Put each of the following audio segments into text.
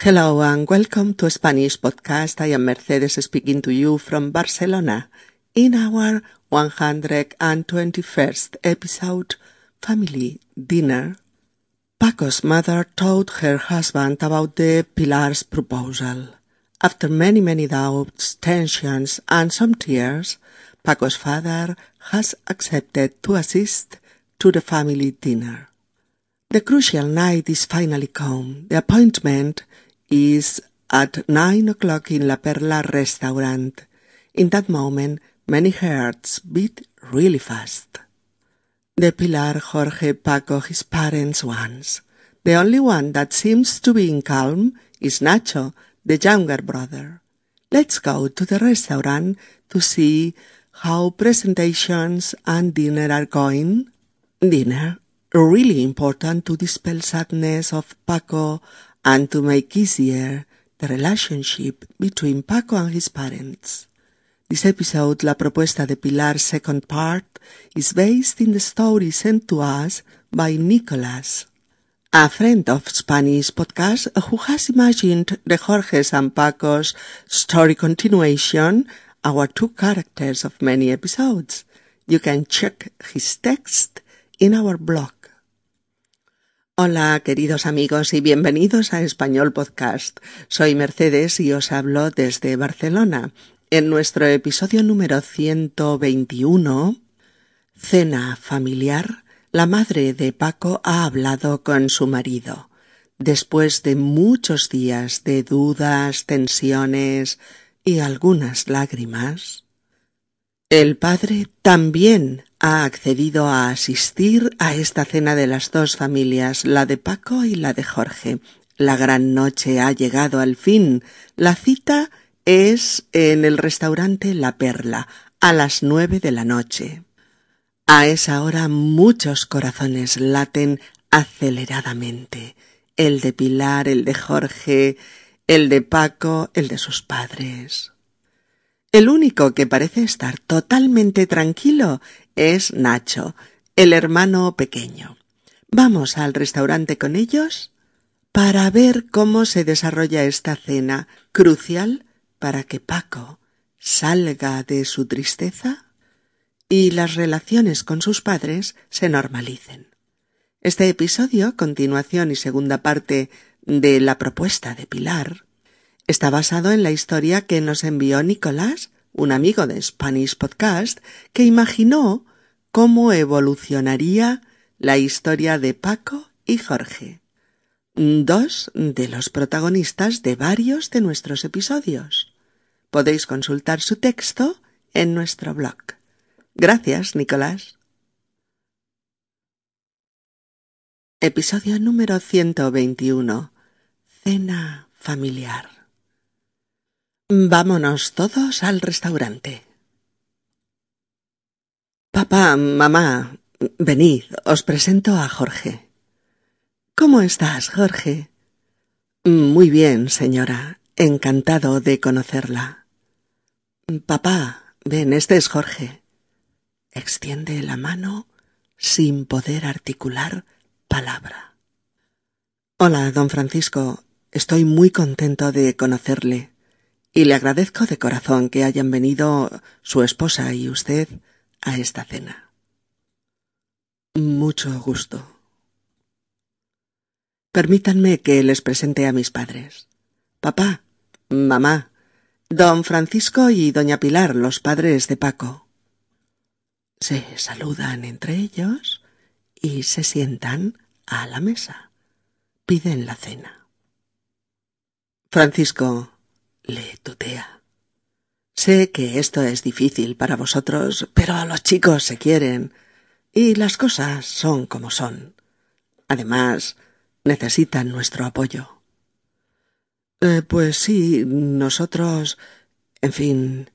Hello and welcome to Spanish podcast. I am Mercedes speaking to you from Barcelona in our 121st episode, Family Dinner. Paco's mother told her husband about the Pilar's proposal. After many, many doubts, tensions, and some tears, Paco's father has accepted to assist to the family dinner. The crucial night is finally come. The appointment is at nine o'clock in La Perla restaurant. In that moment, many hearts beat really fast. The Pilar, Jorge, Paco, his parents once. The only one that seems to be in calm is Nacho, the younger brother. Let's go to the restaurant to see how presentations and dinner are going. Dinner, really important to dispel sadness of Paco and to make easier the relationship between Paco and his parents. This episode, La Propuesta de Pilar second part, is based in the story sent to us by Nicolas, a friend of Spanish podcast who has imagined the Jorge's and Paco's story continuation, our two characters of many episodes. You can check his text in our blog. Hola, queridos amigos, y bienvenidos a Español Podcast. Soy Mercedes y os hablo desde Barcelona. En nuestro episodio número 121, Cena familiar, la madre de Paco ha hablado con su marido. Después de muchos días de dudas, tensiones y algunas lágrimas, el padre también ha accedido a asistir a esta cena de las dos familias, la de Paco y la de Jorge. La gran noche ha llegado al fin. La cita es en el restaurante La Perla, a las nueve de la noche. A esa hora muchos corazones laten aceleradamente. El de Pilar, el de Jorge, el de Paco, el de sus padres. El único que parece estar totalmente tranquilo es Nacho, el hermano pequeño. Vamos al restaurante con ellos para ver cómo se desarrolla esta cena crucial para que Paco salga de su tristeza y las relaciones con sus padres se normalicen. Este episodio, continuación y segunda parte de la propuesta de Pilar, está basado en la historia que nos envió Nicolás, un amigo de Spanish Podcast, que imaginó cómo evolucionaría la historia de Paco y Jorge dos de los protagonistas de varios de nuestros episodios. Podéis consultar su texto en nuestro blog. Gracias, Nicolás. Episodio número 121. Cena familiar. Vámonos todos al restaurante. Papá, mamá, venid, os presento a Jorge. ¿Cómo estás, Jorge? Muy bien, señora. Encantado de conocerla. Papá, ven, este es Jorge. Extiende la mano sin poder articular palabra. Hola, don Francisco. Estoy muy contento de conocerle y le agradezco de corazón que hayan venido su esposa y usted a esta cena. Mucho gusto. Permítanme que les presente a mis padres. Papá, mamá, don Francisco y doña Pilar, los padres de Paco. Se saludan entre ellos y se sientan a la mesa. Piden la cena. Francisco le tutea. Sé que esto es difícil para vosotros, pero los chicos se quieren y las cosas son como son. Además, necesitan nuestro apoyo. Eh, pues sí, nosotros, en fin,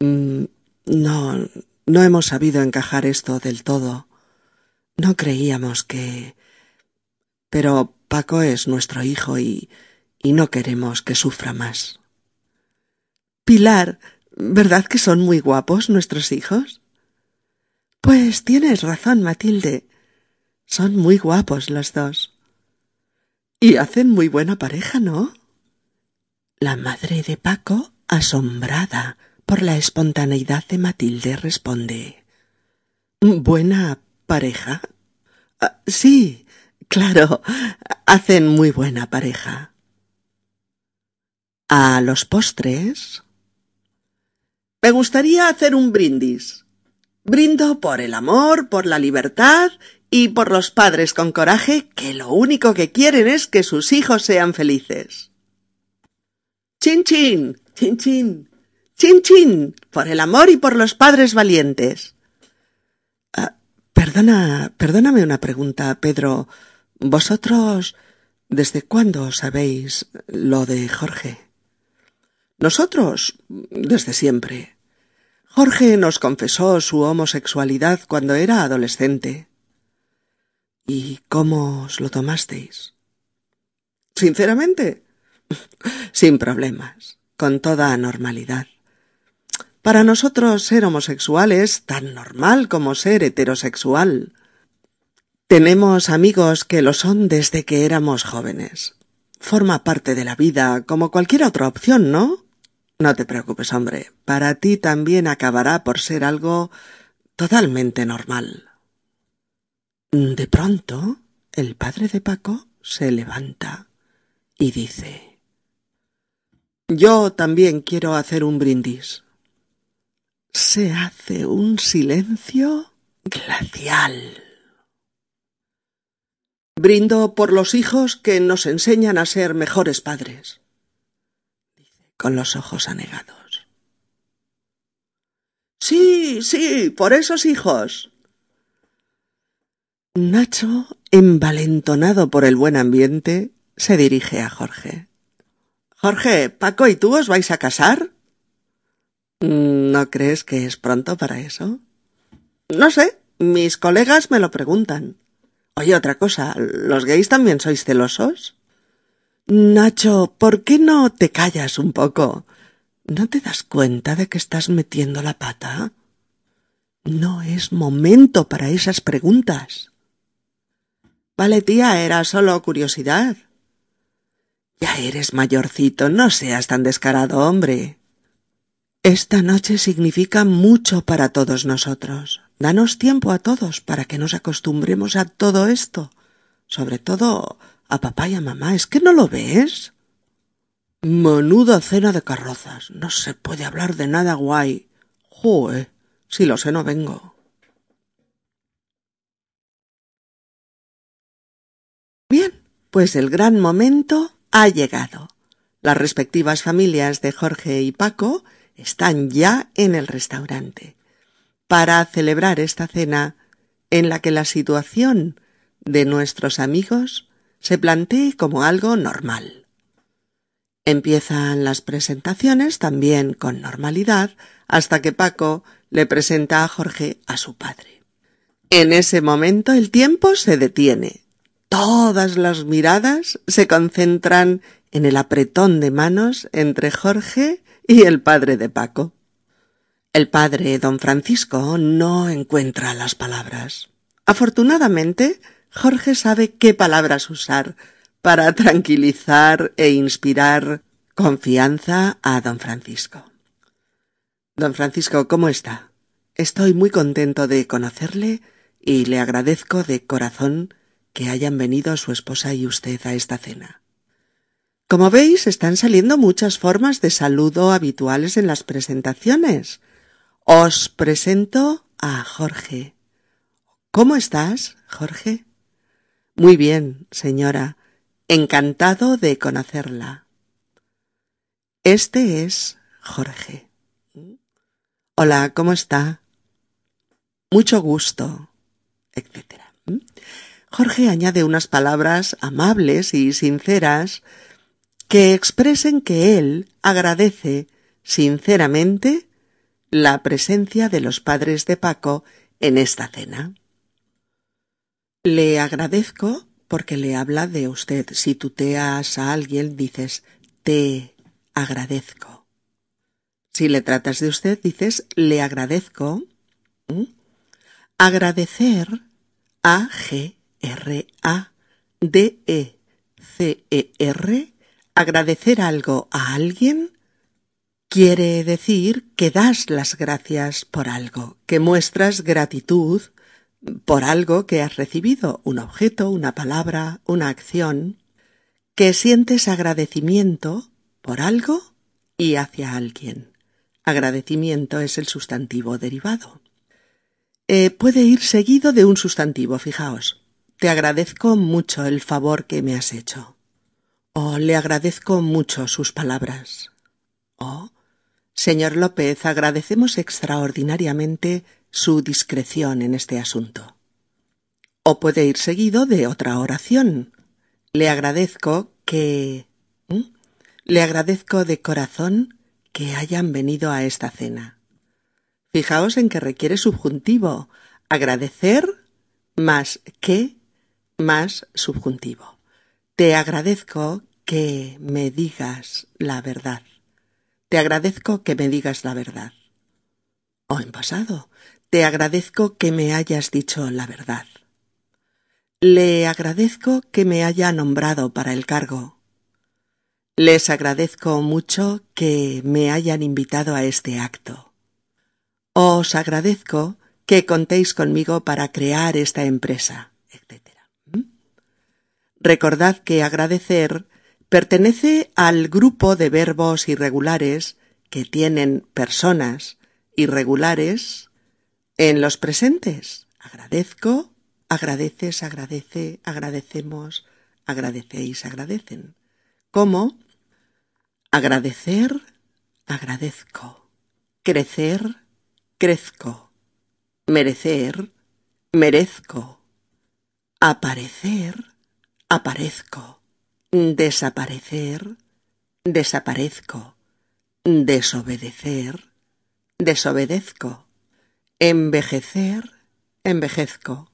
mm, no, no hemos sabido encajar esto del todo. No creíamos que... Pero Paco es nuestro hijo y, y no queremos que sufra más. Pilar, ¿verdad que son muy guapos nuestros hijos? Pues tienes razón, Matilde. Son muy guapos los dos. Y hacen muy buena pareja, ¿no? La madre de Paco, asombrada por la espontaneidad de Matilde, responde ¿Buena pareja? Ah, sí, claro, hacen muy buena pareja. A los postres. Me gustaría hacer un brindis. Brindo por el amor, por la libertad y por los padres con coraje que lo único que quieren es que sus hijos sean felices. Chin chin, chin chin, chin chin, por el amor y por los padres valientes. Ah, perdona, perdóname una pregunta, Pedro. ¿Vosotros desde cuándo sabéis lo de Jorge? Nosotros desde siempre. Jorge nos confesó su homosexualidad cuando era adolescente. ¿Y cómo os lo tomasteis? Sinceramente, sin problemas, con toda normalidad. Para nosotros ser homosexual es tan normal como ser heterosexual. Tenemos amigos que lo son desde que éramos jóvenes. Forma parte de la vida como cualquier otra opción, ¿no? No te preocupes, hombre. Para ti también acabará por ser algo totalmente normal. De pronto, el padre de Paco se levanta y dice Yo también quiero hacer un brindis. Se hace un silencio glacial. Brindo por los hijos que nos enseñan a ser mejores padres con los ojos anegados. Sí, sí, por esos hijos. Nacho, envalentonado por el buen ambiente, se dirige a Jorge. Jorge, Paco y tú os vais a casar? ¿No crees que es pronto para eso? No sé, mis colegas me lo preguntan. Oye, otra cosa, ¿los gays también sois celosos? Nacho, ¿por qué no te callas un poco? ¿No te das cuenta de que estás metiendo la pata? No es momento para esas preguntas. Vale, tía, era solo curiosidad. Ya eres mayorcito, no seas tan descarado, hombre. Esta noche significa mucho para todos nosotros. Danos tiempo a todos para que nos acostumbremos a todo esto, sobre todo a papá y a mamá. ¿Es que no lo ves? Menuda cena de carrozas. No se puede hablar de nada guay. Joe, si lo sé no vengo. Bien, pues el gran momento ha llegado. Las respectivas familias de Jorge y Paco están ya en el restaurante para celebrar esta cena en la que la situación de nuestros amigos se plantee como algo normal. Empiezan las presentaciones también con normalidad hasta que Paco le presenta a Jorge a su padre. En ese momento el tiempo se detiene. Todas las miradas se concentran en el apretón de manos entre Jorge y el padre de Paco. El padre, don Francisco, no encuentra las palabras. Afortunadamente, Jorge sabe qué palabras usar para tranquilizar e inspirar confianza a don Francisco. Don Francisco, ¿cómo está? Estoy muy contento de conocerle y le agradezco de corazón que hayan venido su esposa y usted a esta cena. Como veis, están saliendo muchas formas de saludo habituales en las presentaciones. Os presento a Jorge. ¿Cómo estás, Jorge? Muy bien, señora. Encantado de conocerla. Este es Jorge. Hola, ¿cómo está? Mucho gusto, etc. Jorge añade unas palabras amables y sinceras que expresen que él agradece sinceramente la presencia de los padres de Paco en esta cena. Le agradezco porque le habla de usted. Si tuteas a alguien, dices te agradezco. Si le tratas de usted, dices le agradezco. Agradecer A G R A D E C E R agradecer algo a alguien quiere decir que das las gracias por algo, que muestras gratitud por algo que has recibido, un objeto, una palabra, una acción, que sientes agradecimiento por algo y hacia alguien. Agradecimiento es el sustantivo derivado. Eh, puede ir seguido de un sustantivo, fijaos. Te agradezco mucho el favor que me has hecho. O le agradezco mucho sus palabras. O, señor López, agradecemos extraordinariamente su discreción en este asunto. O puede ir seguido de otra oración. Le agradezco que... Le agradezco de corazón que hayan venido a esta cena. Fijaos en que requiere subjuntivo. Agradecer más que más subjuntivo. Te agradezco que me digas la verdad. Te agradezco que me digas la verdad. O en pasado, te agradezco que me hayas dicho la verdad. Le agradezco que me haya nombrado para el cargo. Les agradezco mucho que me hayan invitado a este acto. Os agradezco que contéis conmigo para crear esta empresa, etc. ¿Mm? Recordad que agradecer pertenece al grupo de verbos irregulares que tienen personas irregulares en los presentes. Agradezco, agradeces, agradece, agradecemos, agradecéis, agradecen. Como agradecer, agradezco. Crecer, crezco. Merecer, merezco. Aparecer, aparezco. Desaparecer, desaparezco. Desobedecer, desobedezco envejecer, envejezco,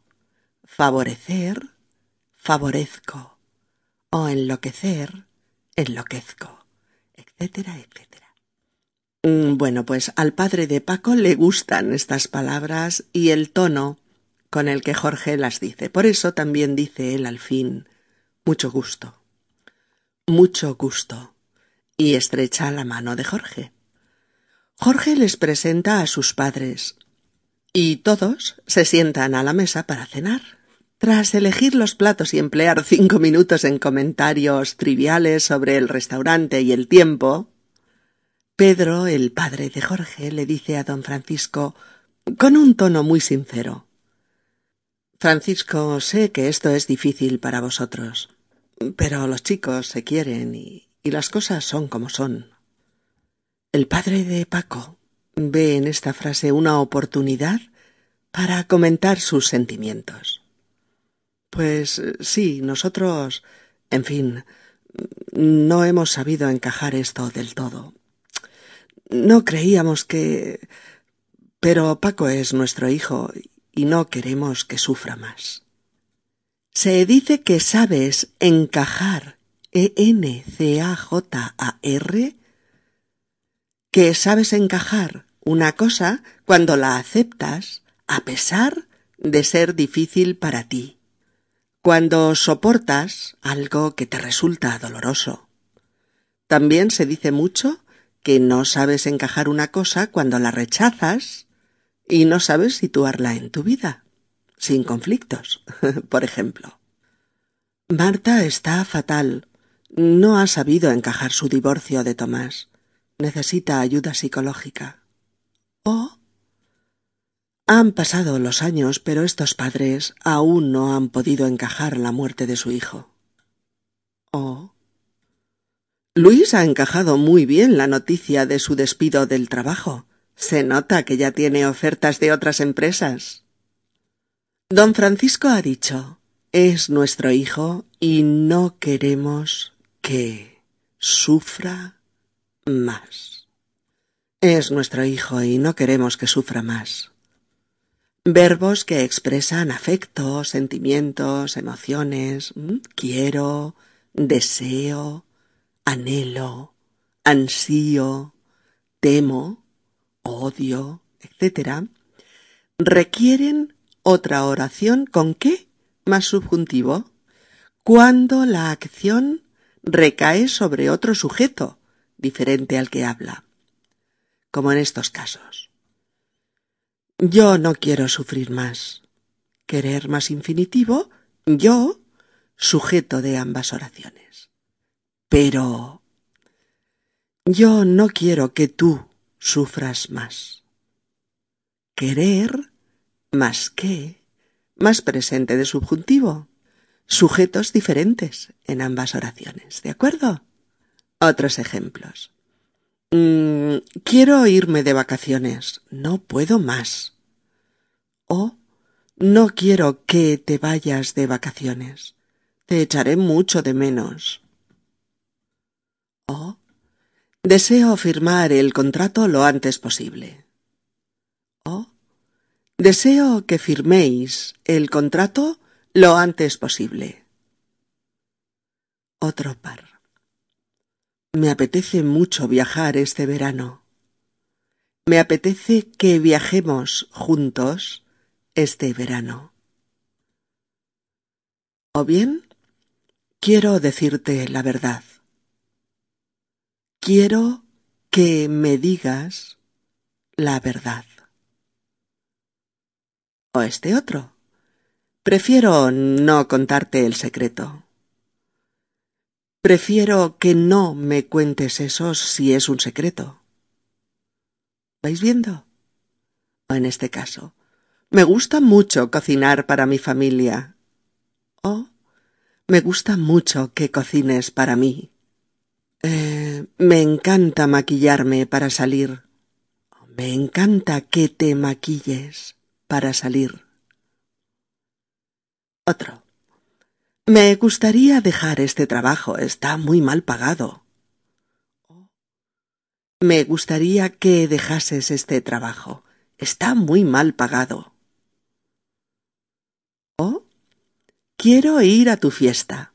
favorecer, favorezco, o enloquecer, enloquezco, etcétera, etcétera. Mm, bueno, pues al padre de Paco le gustan estas palabras y el tono con el que Jorge las dice. Por eso también dice él al fin, mucho gusto, mucho gusto, y estrecha la mano de Jorge. Jorge les presenta a sus padres, y todos se sientan a la mesa para cenar. Tras elegir los platos y emplear cinco minutos en comentarios triviales sobre el restaurante y el tiempo, Pedro, el padre de Jorge, le dice a don Francisco con un tono muy sincero Francisco, sé que esto es difícil para vosotros, pero los chicos se quieren y, las cosas son como son. El padre de Paco ve en esta frase una oportunidad para comentar sus sentimientos. Pues sí, nosotros, en fin, no hemos sabido encajar esto del todo. No creíamos que... Pero Paco es nuestro hijo y no queremos que sufra más. Se dice que sabes encajar E-N-C-A-J-A-R que sabes encajar una cosa cuando la aceptas a pesar de ser difícil para ti, cuando soportas algo que te resulta doloroso. También se dice mucho que no sabes encajar una cosa cuando la rechazas y no sabes situarla en tu vida, sin conflictos, por ejemplo. Marta está fatal. No ha sabido encajar su divorcio de Tomás necesita ayuda psicológica. O han pasado los años, pero estos padres aún no han podido encajar la muerte de su hijo. O Luis ha encajado muy bien la noticia de su despido del trabajo. Se nota que ya tiene ofertas de otras empresas. Don Francisco ha dicho es nuestro hijo y no queremos que sufra más. Es nuestro hijo y no queremos que sufra más. Verbos que expresan afectos, sentimientos, emociones. Quiero, deseo, anhelo, ansío, temo, odio, etc. Requieren otra oración con qué más subjuntivo cuando la acción recae sobre otro sujeto, diferente al que habla. Como en estos casos. Yo no quiero sufrir más. Querer más infinitivo, yo, sujeto de ambas oraciones. Pero yo no quiero que tú sufras más. Querer más que más presente de subjuntivo. Sujetos diferentes en ambas oraciones, ¿de acuerdo? Otros ejemplos. Mm, quiero irme de vacaciones. No puedo más. O no quiero que te vayas de vacaciones. Te echaré mucho de menos. O deseo firmar el contrato lo antes posible. O deseo que firméis el contrato lo antes posible. Otro par. Me apetece mucho viajar este verano. Me apetece que viajemos juntos este verano. O bien, quiero decirte la verdad. Quiero que me digas la verdad. O este otro. Prefiero no contarte el secreto. Prefiero que no me cuentes eso si es un secreto. ¿Vais viendo? O en este caso, me gusta mucho cocinar para mi familia. O me gusta mucho que cocines para mí. Eh, me encanta maquillarme para salir. Me encanta que te maquilles para salir. Otro. Me gustaría dejar este trabajo. Está muy mal pagado. Me gustaría que dejases este trabajo. Está muy mal pagado. O quiero ir a tu fiesta.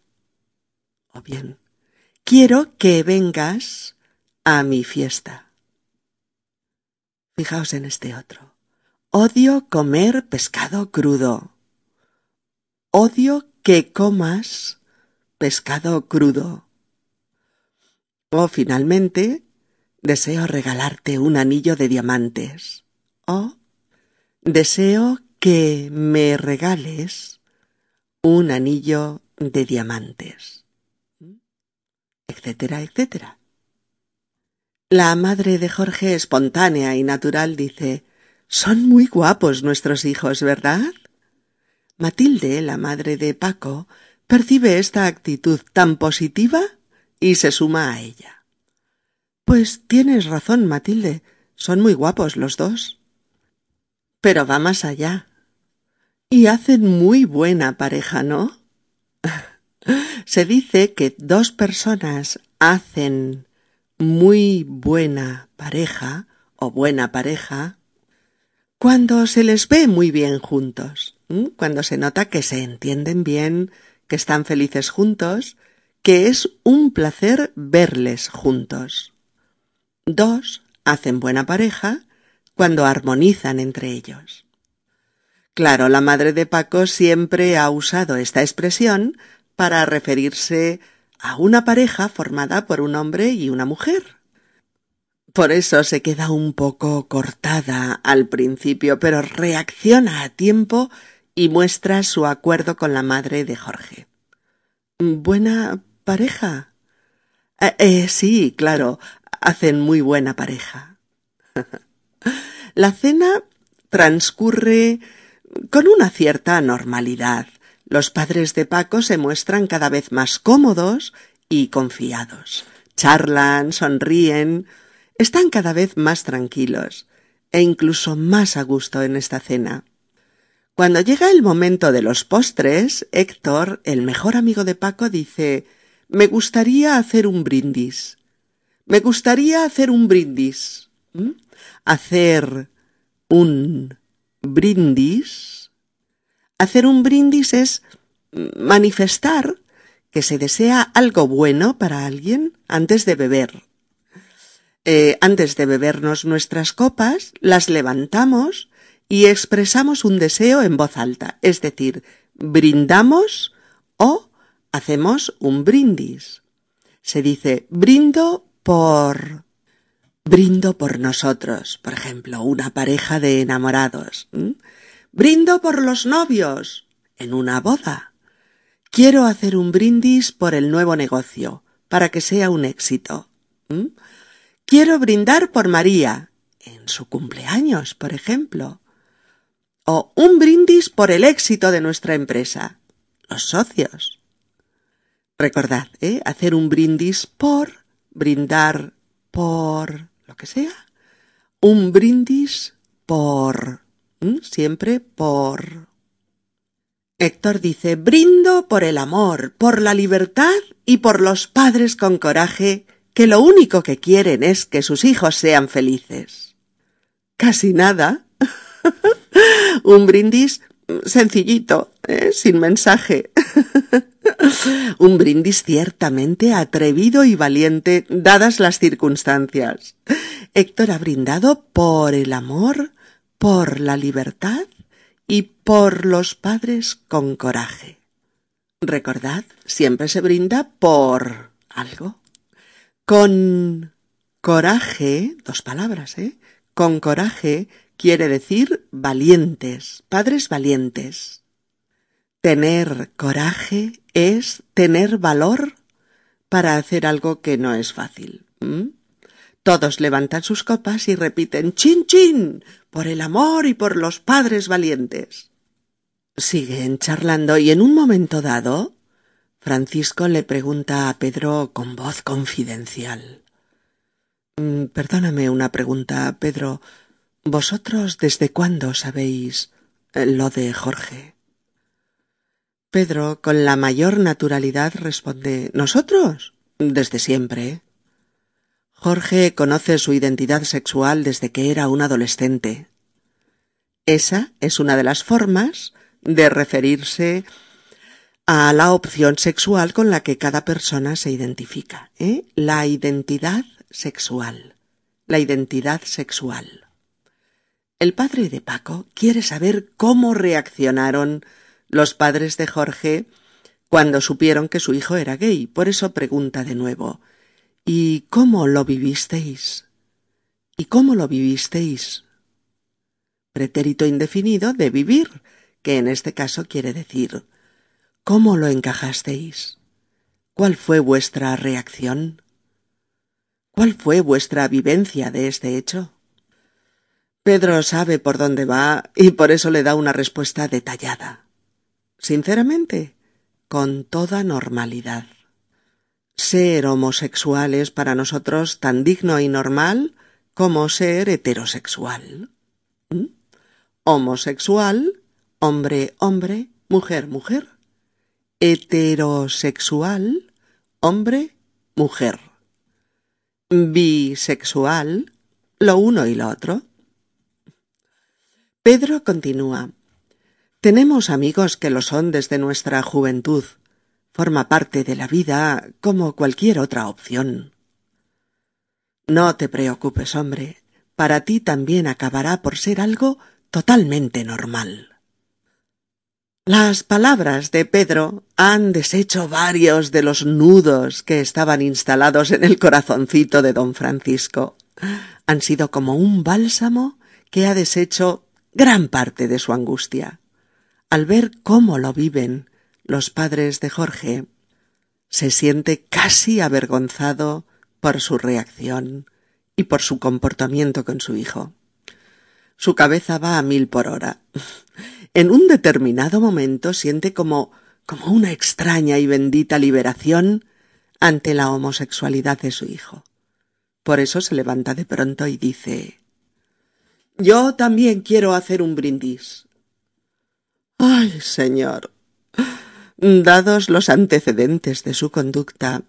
O bien, Quiero que vengas a mi fiesta. Fijaos en este otro. Odio comer pescado crudo. Odio que comas pescado crudo. O finalmente, deseo regalarte un anillo de diamantes. O deseo que me regales un anillo de diamantes etcétera, etcétera. La madre de Jorge, espontánea y natural, dice Son muy guapos nuestros hijos, ¿verdad? Matilde, la madre de Paco, percibe esta actitud tan positiva y se suma a ella. Pues tienes razón, Matilde, son muy guapos los dos. Pero va más allá. Y hacen muy buena pareja, ¿no? Se dice que dos personas hacen muy buena pareja o buena pareja cuando se les ve muy bien juntos, cuando se nota que se entienden bien, que están felices juntos, que es un placer verles juntos. Dos hacen buena pareja cuando armonizan entre ellos. Claro, la madre de Paco siempre ha usado esta expresión para referirse a una pareja formada por un hombre y una mujer. Por eso se queda un poco cortada al principio, pero reacciona a tiempo y muestra su acuerdo con la madre de Jorge. ¿Buena pareja? Eh, eh, sí, claro, hacen muy buena pareja. la cena transcurre con una cierta normalidad. Los padres de Paco se muestran cada vez más cómodos y confiados. Charlan, sonríen, están cada vez más tranquilos e incluso más a gusto en esta cena. Cuando llega el momento de los postres, Héctor, el mejor amigo de Paco, dice Me gustaría hacer un brindis. Me gustaría hacer un brindis. ¿Mm? Hacer un brindis Hacer un brindis es manifestar que se desea algo bueno para alguien antes de beber. Eh, antes de bebernos nuestras copas, las levantamos y expresamos un deseo en voz alta, es decir, brindamos o hacemos un brindis. se dice brindo por brindo por nosotros, por ejemplo, una pareja de enamorados. Brindo por los novios en una boda. Quiero hacer un brindis por el nuevo negocio, para que sea un éxito. Quiero brindar por María, en su cumpleaños, por ejemplo. O un brindis por el éxito de nuestra empresa, los socios. Recordad, ¿eh? Hacer un brindis por, brindar por, lo que sea. Un brindis por, siempre por. Héctor dice, brindo por el amor, por la libertad y por los padres con coraje que lo único que quieren es que sus hijos sean felices. Casi nada. Un brindis sencillito, ¿eh? sin mensaje. Un brindis ciertamente atrevido y valiente, dadas las circunstancias. Héctor ha brindado por el amor, por la libertad y por los padres con coraje. Recordad, siempre se brinda por algo. Con coraje, dos palabras, ¿eh? Con coraje quiere decir valientes, padres valientes. Tener coraje es tener valor para hacer algo que no es fácil. Todos levantan sus copas y repiten chin chin por el amor y por los padres valientes. Siguen charlando y en un momento dado Francisco le pregunta a Pedro con voz confidencial. Mm, perdóname una pregunta, Pedro. ¿Vosotros desde cuándo sabéis eh, lo de Jorge? Pedro, con la mayor naturalidad, responde ¿Nosotros? Desde siempre. Jorge conoce su identidad sexual desde que era un adolescente. Esa es una de las formas de referirse a la opción sexual con la que cada persona se identifica. ¿eh? La identidad sexual. La identidad sexual. El padre de Paco quiere saber cómo reaccionaron los padres de Jorge cuando supieron que su hijo era gay. Por eso pregunta de nuevo ¿Y cómo lo vivisteis? ¿Y cómo lo vivisteis? Pretérito indefinido de vivir, que en este caso quiere decir ¿Cómo lo encajasteis? ¿Cuál fue vuestra reacción? ¿Cuál fue vuestra vivencia de este hecho? Pedro sabe por dónde va y por eso le da una respuesta detallada. Sinceramente, con toda normalidad. Ser homosexual es para nosotros tan digno y normal como ser heterosexual. ¿Mm? Homosexual, hombre, hombre, mujer, mujer. Heterosexual, hombre, mujer. Bisexual, lo uno y lo otro. Pedro continúa. Tenemos amigos que lo son desde nuestra juventud forma parte de la vida como cualquier otra opción. No te preocupes, hombre, para ti también acabará por ser algo totalmente normal. Las palabras de Pedro han deshecho varios de los nudos que estaban instalados en el corazoncito de don Francisco. Han sido como un bálsamo que ha deshecho gran parte de su angustia. Al ver cómo lo viven, los padres de Jorge, se siente casi avergonzado por su reacción y por su comportamiento con su hijo. Su cabeza va a mil por hora. En un determinado momento siente como como una extraña y bendita liberación ante la homosexualidad de su hijo. Por eso se levanta de pronto y dice Yo también quiero hacer un brindis. Ay, señor, Dados los antecedentes de su conducta,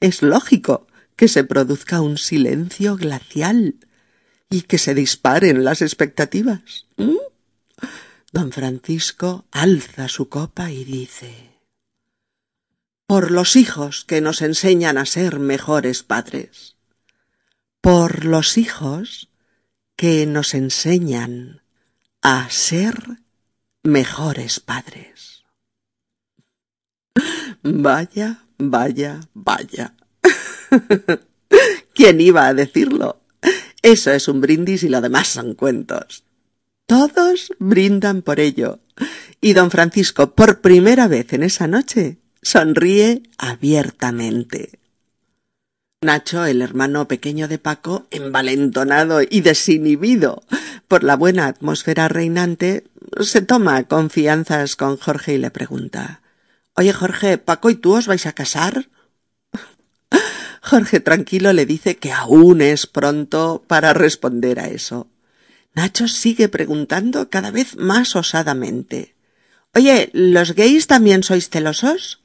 es lógico que se produzca un silencio glacial y que se disparen las expectativas. ¿Mm? Don Francisco alza su copa y dice Por los hijos que nos enseñan a ser mejores padres. Por los hijos que nos enseñan a ser mejores padres. Vaya, Vaya, vaya. ¿Quién iba a decirlo? Eso es un brindis y lo demás son cuentos. Todos brindan por ello. Y don Francisco, por primera vez en esa noche, sonríe abiertamente. Nacho, el hermano pequeño de Paco, envalentonado y desinhibido por la buena atmósfera reinante, se toma confianzas con Jorge y le pregunta Oye, Jorge, ¿Paco y tú os vais a casar? Jorge tranquilo le dice que aún es pronto para responder a eso. Nacho sigue preguntando cada vez más osadamente. Oye, ¿los gays también sois celosos?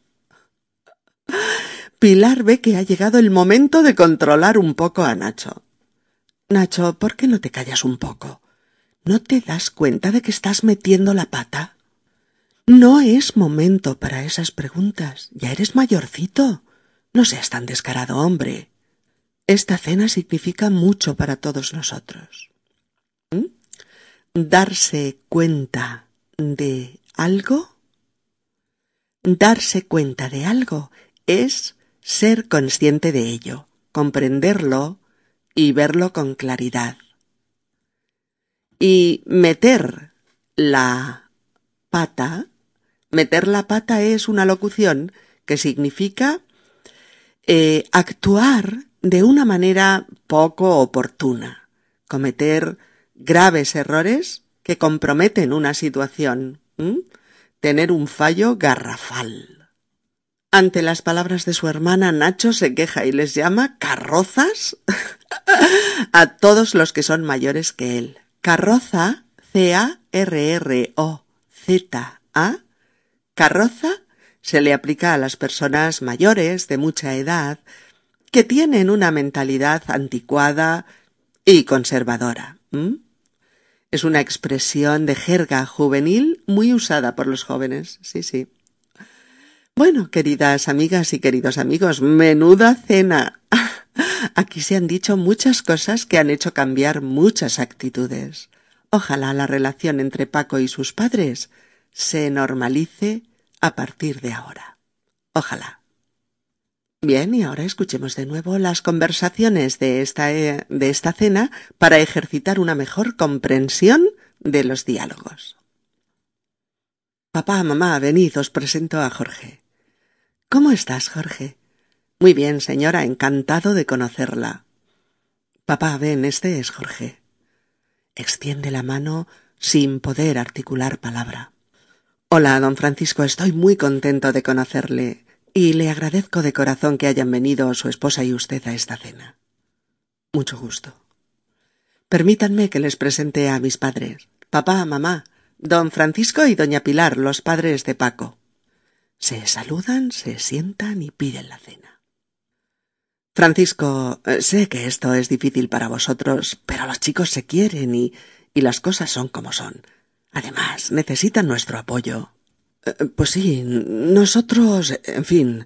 Pilar ve que ha llegado el momento de controlar un poco a Nacho. Nacho, ¿por qué no te callas un poco? ¿No te das cuenta de que estás metiendo la pata? No es momento para esas preguntas. Ya eres mayorcito. No seas tan descarado, hombre. Esta cena significa mucho para todos nosotros. ¿Mm? Darse cuenta de algo. Darse cuenta de algo es ser consciente de ello, comprenderlo y verlo con claridad. Y meter la pata, meter la pata es una locución que significa eh, actuar de una manera poco oportuna, cometer graves errores que comprometen una situación, tener un fallo garrafal. Ante las palabras de su hermana, Nacho se queja y les llama carrozas a todos los que son mayores que él. Carroza, C-A-R-R-O-Z-A, carroza se le aplica a las personas mayores de mucha edad que tienen una mentalidad anticuada y conservadora. Es una expresión de jerga juvenil muy usada por los jóvenes, sí, sí. Bueno, queridas amigas y queridos amigos, menuda cena. Aquí se han dicho muchas cosas que han hecho cambiar muchas actitudes. Ojalá la relación entre Paco y sus padres se normalice a partir de ahora. Ojalá. Bien, y ahora escuchemos de nuevo las conversaciones de esta, eh, de esta cena para ejercitar una mejor comprensión de los diálogos. Papá, mamá, venid, os presento a Jorge. ¿Cómo estás, Jorge? Muy bien, señora, encantado de conocerla. Papá, ven, este es Jorge. Extiende la mano sin poder articular palabra. Hola, don Francisco, estoy muy contento de conocerle y le agradezco de corazón que hayan venido su esposa y usted a esta cena. Mucho gusto. Permítanme que les presente a mis padres, papá, mamá, don Francisco y doña Pilar, los padres de Paco. Se saludan, se sientan y piden la cena. Francisco, eh, sé que esto es difícil para vosotros, pero los chicos se quieren y, y las cosas son como son. Además, necesitan nuestro apoyo. Eh, pues sí, nosotros, en fin,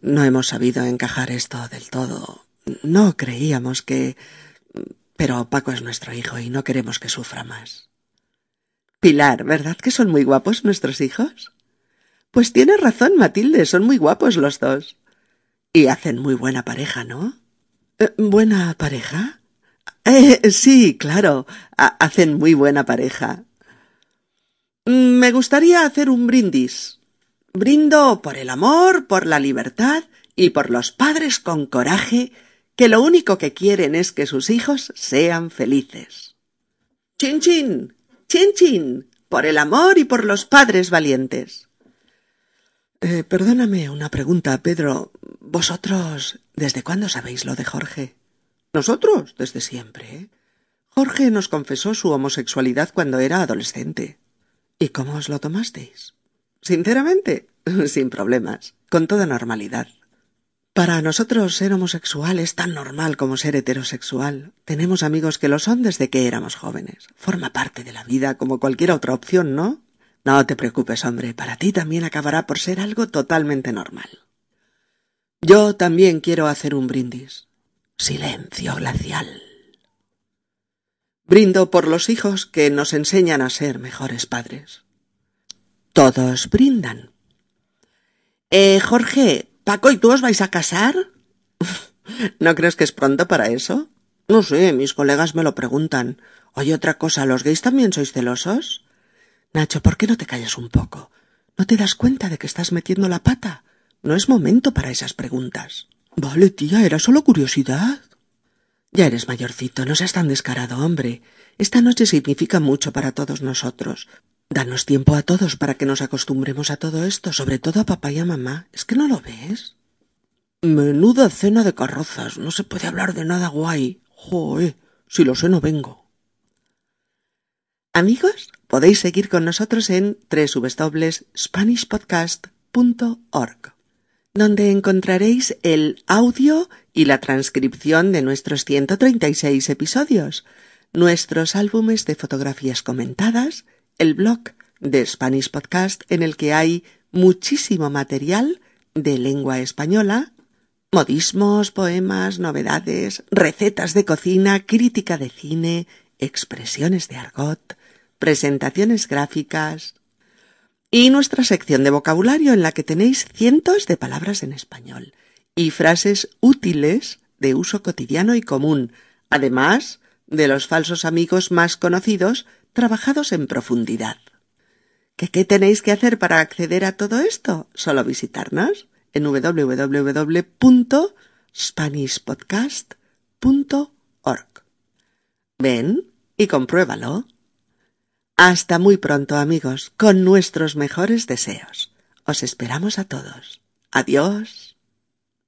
no hemos sabido encajar esto del todo. No creíamos que... Pero Paco es nuestro hijo y no queremos que sufra más. Pilar, ¿verdad que son muy guapos nuestros hijos? Pues tienes razón, Matilde, son muy guapos los dos. Y hacen muy buena pareja, ¿no? Eh, ¿Buena pareja? Eh, sí, claro, hacen muy buena pareja. Mm, me gustaría hacer un brindis. Brindo por el amor, por la libertad y por los padres con coraje que lo único que quieren es que sus hijos sean felices. Chin chin, chin chin, por el amor y por los padres valientes. Eh, perdóname una pregunta, Pedro. ¿Vosotros desde cuándo sabéis lo de Jorge? Nosotros, desde siempre. Jorge nos confesó su homosexualidad cuando era adolescente. ¿Y cómo os lo tomasteis? Sinceramente, sin problemas, con toda normalidad. Para nosotros ser homosexual es tan normal como ser heterosexual. Tenemos amigos que lo son desde que éramos jóvenes. Forma parte de la vida como cualquier otra opción, ¿no? No te preocupes, hombre, para ti también acabará por ser algo totalmente normal. Yo también quiero hacer un brindis. Silencio glacial. Brindo por los hijos que nos enseñan a ser mejores padres. Todos brindan. Eh, Jorge, Paco, ¿y tú os vais a casar? ¿No crees que es pronto para eso? No sé, mis colegas me lo preguntan. Oye, otra cosa, ¿los gays también sois celosos? Nacho, ¿por qué no te callas un poco? ¿No te das cuenta de que estás metiendo la pata? No es momento para esas preguntas. Vale, tía, era solo curiosidad. Ya eres mayorcito, no seas tan descarado, hombre. Esta noche significa mucho para todos nosotros. Danos tiempo a todos para que nos acostumbremos a todo esto, sobre todo a papá y a mamá. ¿Es que no lo ves? Menuda cena de carrozas. No se puede hablar de nada guay. Joe, si lo sé no vengo. Amigos, podéis seguir con nosotros en www.spanishpodcast.org, donde encontraréis el audio y la transcripción de nuestros 136 episodios, nuestros álbumes de fotografías comentadas, el blog de Spanish Podcast en el que hay muchísimo material de lengua española, modismos, poemas, novedades, recetas de cocina, crítica de cine, expresiones de argot, presentaciones gráficas y nuestra sección de vocabulario en la que tenéis cientos de palabras en español y frases útiles de uso cotidiano y común, además de los falsos amigos más conocidos trabajados en profundidad. ¿Qué, qué tenéis que hacer para acceder a todo esto? Solo visitarnos en www.spanishpodcast.org. Ven y compruébalo. Hasta muy pronto, amigos, con nuestros mejores deseos. Os esperamos a todos. Adiós.